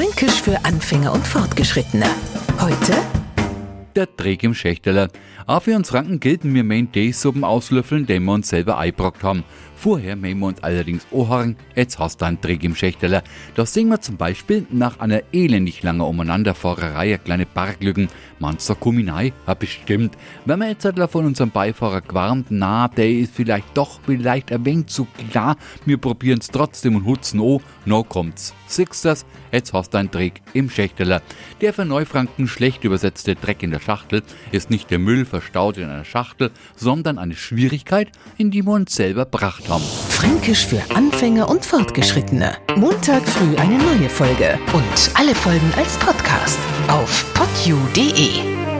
Fränkisch für Anfänger und Fortgeschrittene. Heute der Dreck im Schächteler. Auch für uns Franken gelten wir mein Teesuppen auslöffeln, den wir uns selber eingebrockt haben. Vorher mähen wir uns allerdings Ohren, jetzt hast du einen Dreck im Schächteler. Da sehen wir zum Beispiel nach einer elendig langen Umeinanderfahrerei eine kleine Parklücken. Manster Kuminei, ja bestimmt. Wenn man jetzt von unserem Beifahrer gewarnt, na, der ist vielleicht doch vielleicht ein wenig zu klar, wir probieren's trotzdem und hutzen oh, no kommt's. Das? Jetzt hast du einen Dreck im Schächteler. Der für Neufranken schlecht übersetzte Dreck in der Schachtel ist nicht der Müll verstaut in einer Schachtel, sondern eine Schwierigkeit, in die wir uns selber bracht haben. Fränkisch für Anfänger und Fortgeschrittene. Montag früh eine neue Folge und alle Folgen als Podcast auf podu.de.